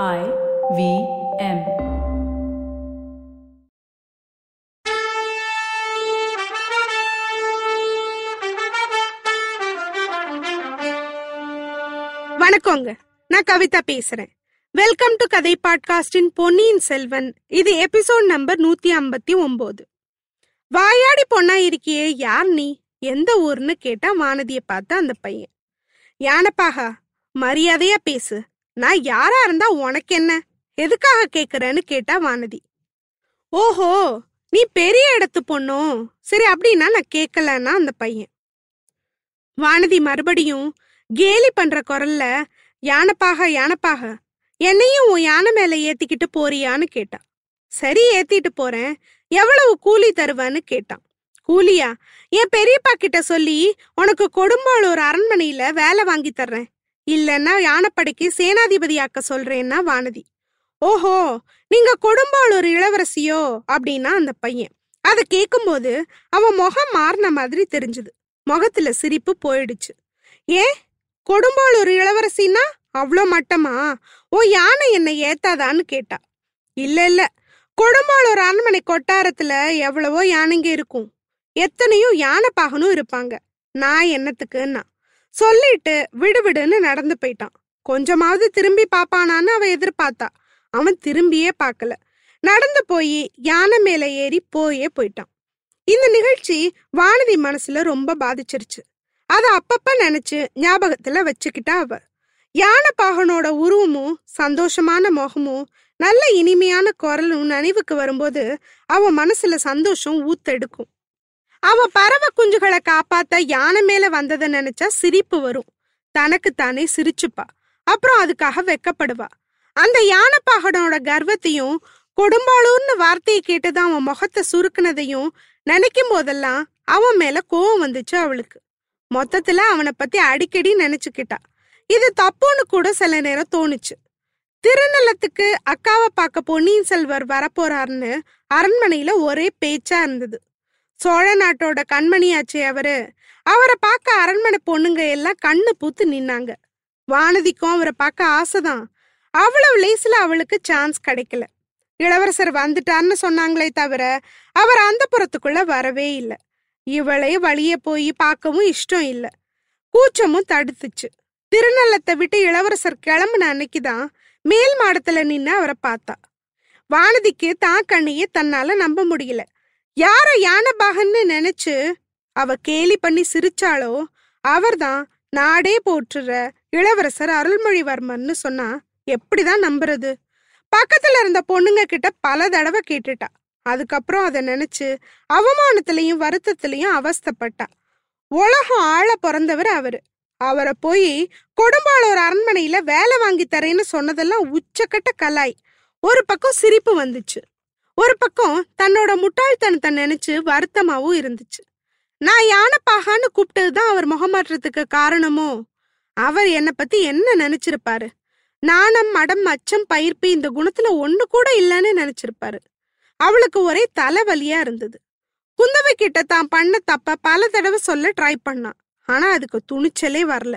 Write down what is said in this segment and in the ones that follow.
I V M. வணக்கங்க. நான் கவிதா பேசுறேன். வெல்கம் டு கதை பாட்காஸ்டின் பொன்னியின் செல்வன் இது எபிசோட் நம்பர் நூத்தி ஐம்பத்தி ஒன்பது வாயாடி பொண்ணா இருக்கியே யார் நீ? எந்த ஊர்னு கேட்டா வானதிய பார்த்த அந்த பையன். யானப்பாகா மரியாதையா பேசு. நான் யாரா இருந்தா உனக்கு என்ன? எதுக்காக கேக்குறேன்னு கேட்டா வானதி. ஓஹோ நீ பெரிய இடத்து பொண்ணும் சரி அப்படின்னா நான் கேட்கலன்னா அந்த பையன். வானதி மறுபடியும் கேலி பண்ற குரல்ல யானைப்பாக யானைப்பாக என்னையும் உன் யானை மேல ஏத்திக்கிட்டு போறியான்னு கேட்டான் சரி ஏத்திட்டு போறேன். எவ்வளவு கூலி தருவான்னு கேட்டான் கூலியா? என் பெரியப்பா கிட்ட சொல்லி உனக்கு கொடும்பாளூர் அரண்மனையில வேலை வாங்கி தர்றேன். இல்லைன்னா யானைப்படைக்கு சேனாதிபதியாக்க சொல்றேன்னா வானதி. ஓஹோ நீங்க கொடும்பாளூர் இளவரசியோ? அப்படின்னா அந்த பையன். அதை கேட்கும்போது அவன் முகம் மாறின மாதிரி தெரிஞ்சுது. முகத்துல சிரிப்பு போயிடுச்சு. ஏ கொடும்பாளூர் இளவரசின்னா அவ்வளோ மட்டமா? ஓ யானை என்னை ஏத்தாதான்னு கேட்டா. இல்ல இல்ல. கொடும்பாளூர் அரண்மனை கொட்டாரத்துல எவ்வளவோ யானைங்க இருக்கும். எத்தனையோ யானை பாகனும் இருப்பாங்க. நான் என்னத்துக்குன்னா. சொல்லிட்டு விடுவிடுன்னு நடந்து போயிட்டான். கொஞ்சமாவது திரும்பி பாப்பானான்னு அவ எதிர்பார்த்தா. அவன் திரும்பியே பார்க்கல. நடந்து போய் யானை மேல ஏறி போயே போயிட்டான். இந்த நிகழ்ச்சி வானதி மனசுல ரொம்ப பாதிச்சிருச்சு. அத அப்பப்ப நினைச்சு ஞாபகத்துல வச்சுக்கிட்டா அவ. யானை பாகனோட உருவமும் சந்தோஷமான முகமும் நல்ல இனிமையான குரலும் நினைவுக்கு வரும்போது அவன் மனசுல சந்தோஷம் ஊத்தெடுக்கும். அவ பறவை குஞ்சுகளை காப்பாத்த யானை மேல வந்ததை நினைச்சா சிரிப்பு வரும். தனக்கு தானே சிரிச்சுப்பா. அப்புறம் அதுக்காக வெக்கப்படுவா. அந்த யானை பாகனோட கர்வத்தையும் கொடும்பாளூர்னு வார்த்தையை கேட்டுதான் அவன் முகத்தை சுருக்குனதையும் நினைக்கும் போதெல்லாம் அவன் மேல கோவம் வந்துச்சு அவளுக்கு. மொத்தத்துல அவனை பத்தி அடிக்கடி நினைச்சுக்கிட்டா. இது தப்புன்னு கூட சில நேரம் தோணுச்சு. திருநலத்துக்கு அக்காவை பார்க்க பொன்னியின் செல்வர் வரப்போறாருன்னு அரண்மனையில ஒரே பேச்சா இருந்தது. சோழ நாட்டோட கண்மணியாச்சே அவரு. அவரை பார்க்க அரண்மனை பொண்ணுங்க எல்லாம் கண்ணு பூத்து நின்னாங்க. வானதிக்கும் அவரை பார்க்க ஆசைதான். அவ்வளவு லேசில் அவளுக்கு சான்ஸ் கிடைக்கல. இளவரசர் வந்துட்டார்னு சொன்னாங்களே தவிர அவர் அந்த புறத்துக்குள்ள வரவே இல்லை. இவளே வழியே போய் பார்க்கவும் இஷ்டம் இல்லை. கூச்சமும் தடுத்துச்சு. திருநள்ளத்தை விட்டு இளவரசர் கிளம்புன அன்னைக்குதான் மேல் மாடத்துல நின்று அவரை பார்த்தா. வானதிக்கு தான் கண்ணையே தன்னால நம்ப முடியல. யார யானபாகன்னு நினைச்சு அவ கேலி பண்ணி சிரிச்சாளோ அவர்தான் நாடே போற்றுற இளவரசர் அருள்மொழிவர்மன்னு சொன்னா எப்படிதான் நம்புறது? பக்கத்துல இருந்த பொண்ணுங்க கிட்ட பல தடவை கேட்டுட்டா. அதுக்கப்புறம் அதை நினைச்சு அவமானத்திலையும் வருத்தத்திலையும் அவஸ்தப்பட்டா. உலகம் ஆழ பிறந்தவர் அவரு. அவரை போய் கொடும்பாளூர் அரண்மனையில வேலை வாங்கி தரேன்னு சொன்னதெல்லாம் உச்சக்கட்ட கலாய். ஒரு பக்கம் சிரிப்பு வந்துச்சு. ஒரு பக்கம் தன்னோட முட்டாள்தனத்தை நினைச்சு வருத்தமாவும் இருந்துச்சு. நான் யானைப்பாகான்னு கூப்பிட்டதுதான் அவர் முகமாற்றத்துக்கு காரணமோ? அவர் என்னை பத்தி என்ன நினைச்சிருப்பாரு? நாணம் மடம் அச்சம் பயிர்ப்பு இந்த குணத்துல ஒண்ணு கூட இல்லைன்னு நினைச்சிருப்பாரு. அவளுக்கு ஒரே தலைவலியா இருந்தது. குந்தவை கிட்ட தான் பண்ண தப்ப பல தடவை சொல்ல ட்ரை பண்ணான் ஆனா அதுக்கு துணிச்சலே வரல.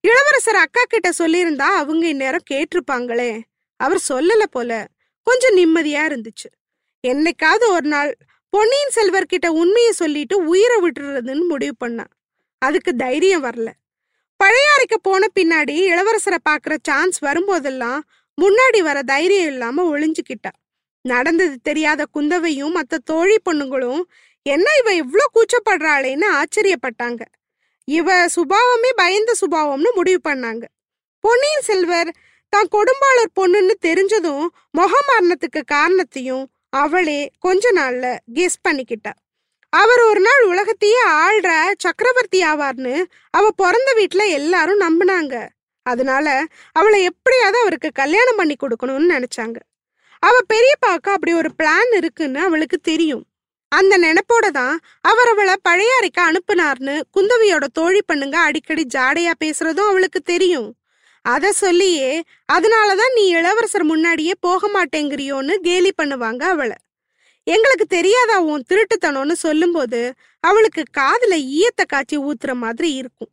இளவரசர் அக்கா கிட்ட சொல்லியிருந்தா அவங்க இந்நேரம் கேட்டிருப்பாங்களே. அவர் சொல்லல போல. கொஞ்சம் நிம்மதியா இருந்துச்சு. என்னைக்காவது ஒரு நாள் பொன்னியின் செல்வர் கிட்ட உண்மையை சொல்லிட்டு உயிரை விட்டுறதுன்னு முடிவு பண்ணான் அதுக்கு தைரியம் வரல. பழையாறைக்கு போன பின்னாடி இளவரசரை பாக்குற சான்ஸ் வரும்போதெல்லாம் முன்னாடி வர தைரியம் இல்லாம ஒளிஞ்சுக்கிட்டா. நடந்தது தெரியாத குந்தவையும் மத்த தோழி பொண்ணுங்களும் என்ன இவ இவ்வளோ கூச்சப்படுறாளேன்னு ஆச்சரியப்பட்டாங்க. இவ சுபாவமே பயந்த சுபாவம்னு முடிவு பண்ணாங்க. பொன்னியின் செல்வர் தான் கொடும்பாளூர் பொண்ணுன்னு தெரிஞ்சதும் முகமரணத்துக்கு காரணத்தையும் அவளே கொஞ்ச நாள்ல கெஸ் பண்ணிக்கிட்டா. அவர் ஒரு நாள் உலகத்தையே ஆள்ற சக்கரவர்த்தி ஆவார்னு அவ பிறந்த வீட்டுல எல்லாரும் நம்பினாங்க. அதனால அவளை எப்படியாவது அவருக்கு கல்யாணம் பண்ணி கொடுக்கணும்னு நினைச்சாங்க. அவ பெரியப்பாவுக்கு அப்படி ஒரு பிளான் இருக்குன்னு அவளுக்கு தெரியும். அந்த நினைப்போட தான் அவர் அவளை பழையாறைக்கு அனுப்புனார்னு குந்தவியோட தோழி பண்ணுங்க அடிக்கடி ஜாடையா பேசுறதும் அவளுக்கு தெரியும். அத சொல்லியே அதனாலதான் நீ இளவரசர் முன்னாடியே போக மாட்டேங்கிறியோன்னு கேலி பண்ணுவாங்க அவளை. எங்களுக்கு தெரியாதா உன் திருட்டுத்தனம்னு சொல்லும்போது அவளுக்கு காதுல ஈயத்தை காய்ச்சி ஊத்துற மாதிரி இருக்கும்.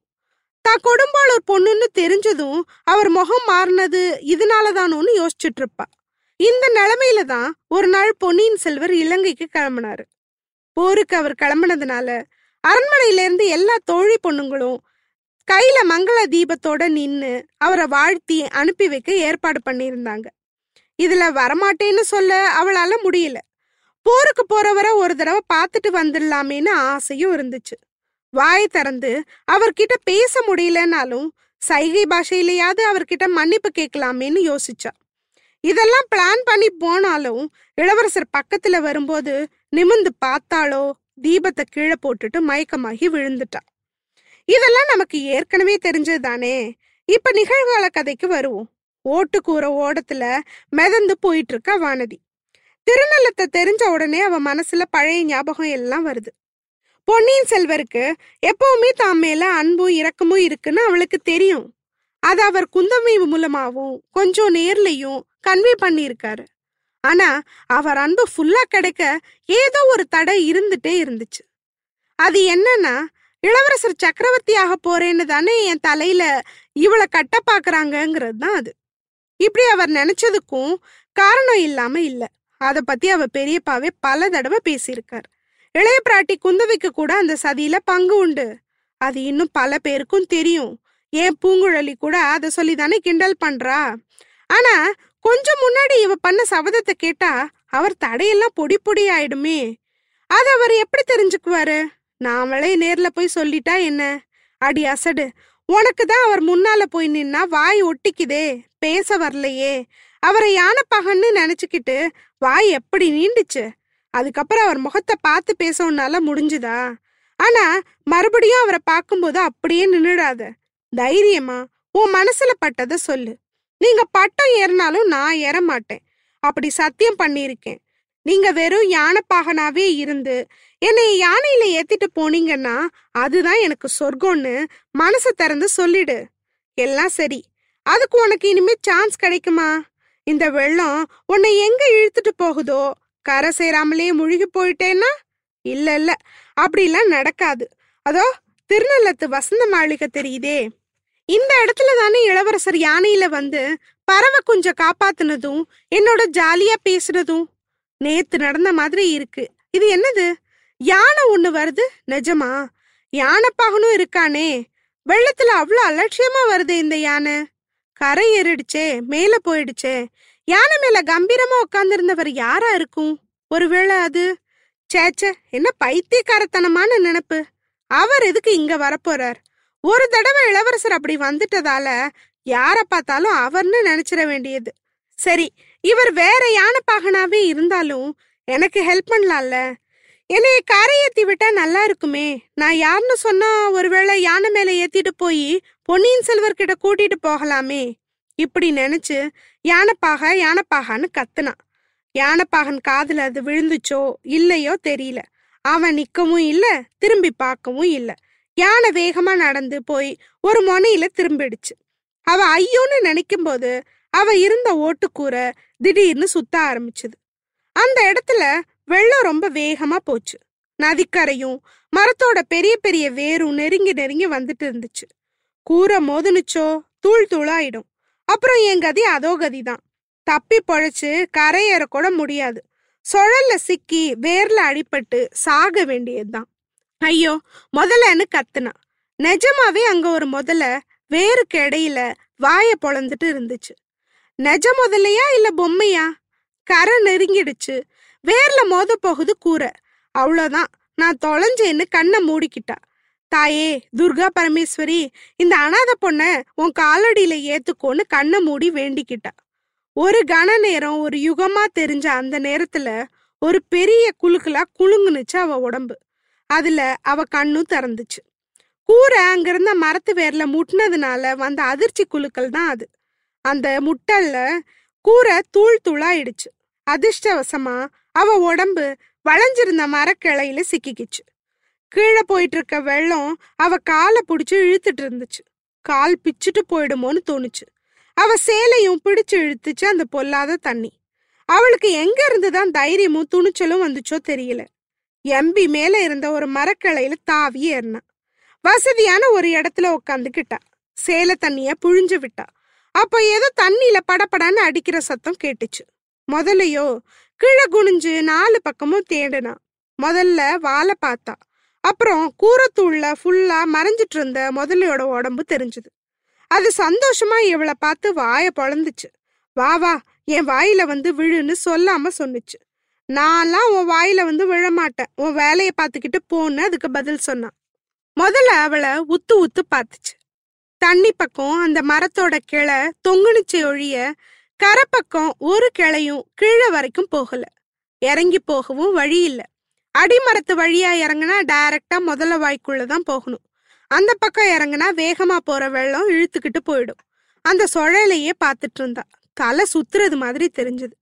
தான் கொடும்பாளூர் பொண்ணுன்னு தெரிஞ்சதும் அவர் முகம் மாறினது இதனாலதானோன்னு யோசிச்சுட்டு இருப்பா இந்த நிலைமையில தான் ஒரு நாள் பொன்னியின் செல்வர் இலங்கைக்கு கிளம்பினாரு. போருக்கு அவர் கிளம்பினதுனால அரண்மனையிலேருந்து எல்லா தோழி பொண்ணுங்களும் கையில மங்கள தீபத்தோட நின்னு அவரை வாழ்த்தி அனுப்பி வைக்க ஏற்பாடு பண்ணியிருந்தாங்க. இதுல வரமாட்டேன்னு சொல்ல அவளால முடியல. போருக்கு போறவரை ஒரு தடவை பார்த்துட்டு வந்துடலாமேன்னு ஆசையும் இருந்துச்சு. வாய் திறந்து அவர்கிட்ட பேச முடியலனாலும் சைகை பாஷையிலேயாவது அவர்கிட்ட மன்னிப்பு கேட்கலாமேன்னு யோசிச்சா. இதெல்லாம் பிளான் பண்ணி போனாலும் இளவரசர் பக்கத்துல வரும்போது நிமிந்து பார்த்தாளோ தீபத்தை கீழே போட்டுட்டு மயக்கமாகி விழுந்துட்டான் இதெல்லாம் நமக்கு ஏற்கனவே தெரிஞ்சது தானே? இப்ப நிகழ்கால கதைக்கு வருவோம். ஓட்டுக்கூற ஓடத்துல மிதந்து போயிட்டு இருக்க வானதி. திருநள்ளத்தை தெரிஞ்ச உடனே அவ மனசுல பழைய ஞாபகம் எல்லாம் வருது. பொன்னியின் செல்வருக்கு எப்பவுமே தான் மேல அன்பும் இரக்கமும் இருக்குன்னு அவளுக்கு தெரியும். அது அவர் குந்தமை மூலமாவும் கொஞ்சம் நேர்லையும் கன்வே பண்ணியிருக்காரு. ஆனா அவர் அன்பு ஃபுல்லா கிடைக்க ஏதோ ஒரு தடை இருந்துட்டே இருந்துச்சு. அது என்னன்னா இளவரசர் சக்கரவர்த்தியாக போறேன்னு தானே என் தலையில இவளை கட்ட பாக்குறாங்கிறது தான் அது. இப்படி அவர் நினைச்சதுக்கும் காரணம் இல்லாம இல்ல. அத பத்தி அவ பெரியப்பாவே பல தடவை பேசியிருக்கார். இளைய பிராட்டி குந்தவைக்கு கூட அந்த சதியில பங்கு உண்டு. அது இன்னும் பல பேருக்கும் தெரியும். ஏன் பூங்குழலி கூட அதை சொல்லி தானே கிண்டல் பண்றா? ஆனா கொஞ்சம் முன்னாடி இவ பண்ண சபதத்தை கேட்டா அவர் தடையெல்லாம் பொடி பொடி ஆயிடுமே அது அவர் எப்படி தெரிஞ்சுக்குவாரு? நாமளே நேர்ல போய் சொல்லிட்டா என்ன? அடி அசடு. உனக்கு தான் அவர் முன்னால போய் நின்னா வாய் ஒட்டிக்குதே. பேச வரலையே. அவரை யானைப்பகன்னு நினைச்சுக்கிட்டு வாய் எப்படி நீண்டுச்சு? அதுக்கப்புறம் அவர் முகத்தை பார்த்து பேசணுனால முடிஞ்சுதா? ஆனா மறுபடியும் அவரை பார்க்கும்போது அப்படியே நின்னுடாத. தைரியமா உன் மனசுல பட்டதை சொல்லு. நீங்க பட்டம் ஏறினாலும் நான் ஏற மாட்டேன் அப்படி சத்தியம் பண்ணியிருக்கேன். நீங்க வெறும் யானைப்பாகனாவே இருந்து என்னை யானையில ஏத்திட்டு போனீங்கன்னா அதுதான் எனக்கு சொர்க்கம்னு மனசை திறந்து சொல்லிடு. எல்லாம் சரி. அதுக்கு உனக்கு இனிமே சான்ஸ் கிடைக்குமா? இந்த வெள்ளம் உன்னை எங்க இழுத்துட்டு போகுதோ? கரை சேராமலே முழுகி போயிட்டேன்னா? இல்ல இல்ல. அப்படிலாம் நடக்காது. அதோ திருநள்ளத்து வசந்த மாளிகை தெரியுதே. இந்த இடத்துல தானே இளவரசர் யானையில வந்து பறவை குஞ்ச காப்பாத்துனதும் என்னோட ஜாலியா பேசுனதும். நேத்து நடந்த மாதிரி இருக்கு. இது என்னது? யானை ஒண்ணு வருது? நிஜமா? யானைப்பாகனும் இருக்கானே. வெள்ளத்துல அவ்வளவு அலட்சியமா வருது இந்த யானை. கரை ஏறிடுச்சே மேல போயிடுச்சே. யானை மேல கம்பீரமா உட்கார்ந்திருந்தவர் யாரா இருக்கும்? ஒருவேளை அது? சேச்ச என்ன பைத்தியக்காரத்தனமான நினைப்பு. அவர் எதுக்கு இங்க வரப்போறார்? ஒரு தடவை இளவரசர் அப்படி வந்துட்டதால யார பார்த்தாலும் அவர்னு நினைச்சிட வேண்டியது. சரி இவர் வேற யானை பாகனாவே இருந்தாலும் எனக்கு ஹெல்ப் பண்ணலாம்ல? என்னைய காரை ஏத்தி விட்டா நல்லா இருக்குமே? நான் யாருன்னு சொன்னா ஒருவேளை யானை மேல ஏத்திட்டு போய் பொன்னியின் செல்வர் கிட்ட கூட்டிட்டு போகலாமே? இப்படி நினைச்சு யானைப்பாக யானைப்பாகான்னு கத்துனான். யானைப்பாகன் காதுல அது விழுந்துச்சோ இல்லையோ தெரியல. அவன் நிக்கவும் இல்ல திரும்பி பார்க்கவும் இல்ல. யானை வேகமா நடந்து போய் ஒரு முனையில திரும்பிடுச்சு. அவ ஐயோன்னு நினைக்கும் போது அவ இருந்த ஓட்டுக்கூரை திடீர்னு சுத்த ஆரம்பிச்சது. அந்த இடத்துல வெள்ளம் ரொம்ப வேகமா போச்சு. நதிக்கரையும் மரத்தோட பெரிய பெரிய வேரும் நெருங்கி நெருங்கி வந்துட்டு இருந்துச்சு. கூரை மோதுனுச்சோ தூள் தூளாயிடும். அப்புறம் என் கதி அதோ கதிதான். தப்பி பொழைச்சு கரையேற கூட முடியாது. சுழல்ல சிக்கி வேர்ல அடிபட்டு சாக வேண்டியதுதான். ஐயோ முதலன்னு கத்துனா. நிஜமாவே அங்க ஒரு முதல வேருக்கு இடையில வாய பொழந்துட்டு இருந்துச்சு. நெஜ முதலையா இல்ல பொம்மையா? கரை நெருங்கிடுச்சு. வேர்ல மோத போகுது கூரை. அவ்வளோதான். நான் தொலைஞ்சேன்னு கண்ணை மூடிக்கிட்டா. தாயே துர்கா பரமேஸ்வரி இந்த அனாதை பொண்ணை உன் காலடியில ஏத்துக்கோன்னு கண்ணை மூடி வேண்டிக்கிட்டா. ஒரு கன நேரம் ஒரு யுகமா தெரிஞ்ச அந்த நேரத்துல ஒரு பெரிய குழுக்களா குலுங்குனுச்சு அவ உடம்பு. அதுல அவ கண்ணும் திறந்துச்சு. கூரை அங்கிருந்த மரத்து வேர்ல முட்டினதுனால வந்த அதிர்ச்சி குழுக்கள் தான் அது. அந்த முட்டல்ல கூரை தூள் தூளாயிடுச்சு. அதிர்ஷ்டவசமா அவ உடம்பு வளைஞ்சிருந்த மரக்கிளையில சிக்கிக்கிச்சு. கீழே போயிட்டு இருக்க வெள்ளம் அவ காலை பிடிச்சு இழுத்துட்டு இருந்துச்சு. கால் பிச்சுட்டு போயிடுமோன்னு தோணுச்சு. அவ சேலையும் பிடிச்சு இழுத்துச்சு அந்த பொல்லாத தண்ணி. அவளுக்கு எங்க இருந்துதான் தைரியமும் துணிச்சலும் வந்துச்சோ தெரியல. எம்பி மேல இருந்த ஒரு மரக்கிளையில தாவி ஏறினான் வசதியான ஒரு இடத்துல உக்காந்துக்கிட்டா. சேலை தண்ணிய புழிஞ்சு விட்டா. அப்ப ஏதோ தண்ணியில படப்படான்னு அடிக்கிற சத்தம் கேட்டுச்சு. முதலையோ கீழே குனிஞ்சு நாலு பக்கமும் தேடினா. முதல்ல வாழை பார்த்தா. அப்புறம் கூரத்தூள்ல ஃபுல்லா மறைஞ்சிட்டு இருந்த முதலையோட உடம்பு தெரிஞ்சுது. அது சந்தோஷமா இவளை பார்த்து வாயை பொழந்துச்சு. வா வா என் வாயில வந்து விழுன்னு சொல்லாம சொன்னுச்சு. நான்லாம் உன் வாயில வந்து விழமாட்டேன். உன் வேலையை பார்த்துக்கிட்டு போன்னு அதுக்கு பதில் சொன்னான். முதல்ல அவளை உத்து உத்து பார்த்துச்சு. தண்ணி பக்கம் அந்த மரத்தோட கிளை தொங்குனுச்சு ஒழிய கரப்பக்கம் ஒரு கிளையும் கீழே வரைக்கும் போகல. இறங்கி போகவும் வழி இல்ல. அடிமரத்து வழியா இறங்குனா டைரக்டா முதல்ல வாய்க்குள்ள தான் போகணும். அந்த பக்கம் இறங்குனா வேகமா போற வெள்ளம் இழுத்துக்கிட்டு போயிடும். அந்த சுழலையே பார்த்துட்டு இருந்தா. தலை சுத்துறது மாதிரி தெரிஞ்சது.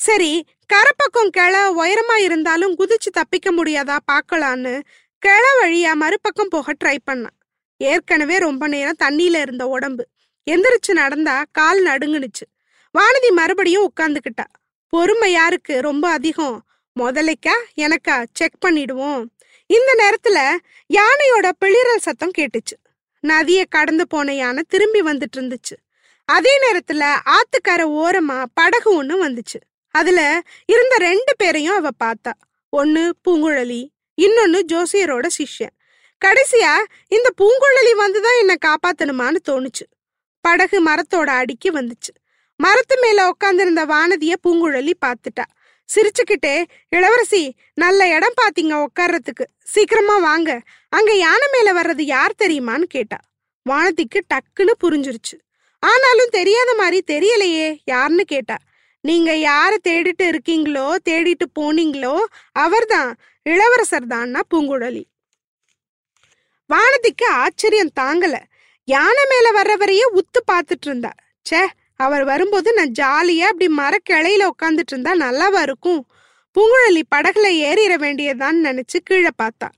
சரி கரப்பக்கம் கிளை உயரமா இருந்தாலும் குதிச்சு தப்பிக்க முடியாதா பார்க்கலான்னு கிளை வழியா மறுபக்கம் போக ட்ரை பண்ணான் ஏற்கனவே ரொம்ப நேரம் தண்ணியில இருந்த உடம்பு. எந்திரிச்சு நடந்தா கால் நடுங்குனுச்சு. வானதி மறுபடியும் உட்கார்ந்துக்கிட்டா பொறுமை யாருக்கு? ரொம்ப அதிகம். முதலைக்கா? எனக்கா? செக் பண்ணிடுவோம். இந்த நேரத்துல யானையோட பிளிரல் சத்தம் கேட்டுச்சு. நதியை கடந்து போன யானை திரும்பி வந்துட்டு இருந்துச்சு அதே நேரத்துல ஆத்துக்கார ஓரமா படகு ஒண்ணு வந்துச்சு. அதுல இருந்த ரெண்டு பேரையும் அவ பார்த்தா. ஒன்னு பூங்குழலி இன்னொன்னு ஜோசியரோட சிஷ்யன். கடைசியா இந்த பூங்குழலி வந்துதான் என்ன காப்பாத்தணுமான்னு தோணுச்சு. படகு மரத்தோட அடிக்கு வந்துச்சு. மரத்து மேல உட்காந்துருந்த வானதிய பூங்குழலி பார்த்துட்டா. சிரிச்சுக்கிட்டே இளவரசி நல்ல இடம் பாத்தீங்க உட்கார்றதுக்கு சீக்கிரமா வாங்க. அங்க யானை மேல வர்றது யார் தெரியுமான்னு கேட்டா. வானதிக்கு டக்குன்னு புரிஞ்சிருச்சு. ஆனாலும் தெரியாத மாதிரி தெரியலையே யாருன்னு கேட்டா. நீங்க யார தேடிட்டு இருக்கீங்களோ தேடிட்டு போனீங்களோ அவர்தான். இளவரசர் தான்னா பூங்குழலி. வானதிக்கு ஆச்சரியம் தாங்கல. யானை மேல வர்றவரையே உத்து பார்த்துட்டு இருந்தா. ச்சே அவர் வரும்போது நான் ஜாலியா அப்படி மரக்கிளையில உட்காந்துட்டு இருந்தா நல்லாவா இருக்கும்? பூங்குழலி படகுல ஏறிட வேண்டியதான்னு நினைச்சு கீழே பார்த்தா.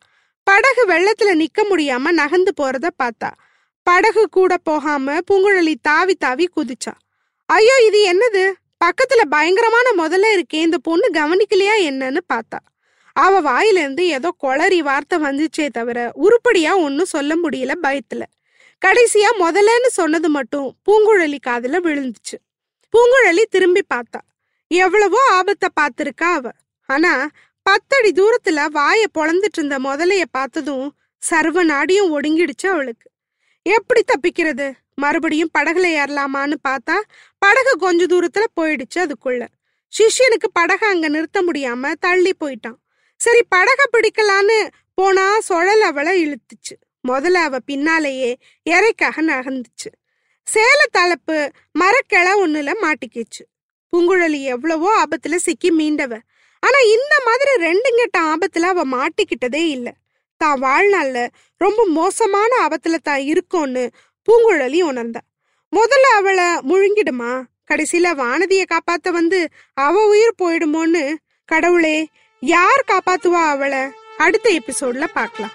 படகு வெள்ளத்துல நிக்க முடியாம நகர்ந்து போறத பார்த்தா. படகு கூட போகாம பூங்குழலி தாவி தாவி குதிச்சா. ஐயோ இது என்னது? பக்கத்துல பயங்கரமான முதல்ல இருக்கே இந்த பொண்ணு கவனிக்கலையா என்னன்னு பார்த்தா. அவ வாயிலிருந்து ஏதோ கொளறி வார்த்தை வந்துச்சே தவிர உருப்படியா ஒன்னும் சொல்ல முடியல பயத்துல. கடைசியா முதல்லன்னு சொன்னது மட்டும் பூங்குழலி காதுல விழுந்துச்சு. பூங்குழலி திரும்பி பார்த்தா. எவ்வளவோ ஆபத்தை பார்த்திருக்கா அவ. ஆனா பத்தடி தூரத்துல வாய பொழந்துட்டு இருந்த முதலைய பார்த்ததும் சர்வ நாடியும் ஒடுங்கிடுச்சு அவளுக்கு. எப்படி தப்பிக்கிறது? மறுபடியும் படகுல ஏறலாமான்னு பார்த்தா படகு கொஞ்ச தூரத்துல போயிடுச்சு அதுக்குள்ள. சிஷ்யனுக்கு படக அங்க நிறுத்த முடியாம தள்ளி போயிட்டான். சரி படக பிடிக்கலான்னு போனா சுழல் அவளை இழுத்துச்சு. முதல்ல அவ பின்னாலேயே இறைக்காக நகர்ந்துச்சு. சேல தளப்பு மரக்கிளை ஒண்ணுல மாட்டிக்கிச்சு. பூங்குழலி எவ்வளவோ ஆபத்துல சிக்கி மீண்டவ. ஆனா இந்த மாதிரி ரெண்டுங்கட்ட ஆபத்துல அவ மாட்டிக்கிட்டதே இல்ல. தான் வாழ்நாள்ல ரொம்ப மோசமான ஆபத்துல தான் இருக்கோன்னு பூங்குழலி உணர்ந்தா. முதல்ல அவளை முழுங்கிடுமா? கடைசியில வானதியை காப்பாத்த வந்து அவ உயிர் போயிடுமோன்னு கடவுளே யார் காப்பாத்துவா அவளை? அடுத்த எபிசோட்ல பார்க்கலாம்.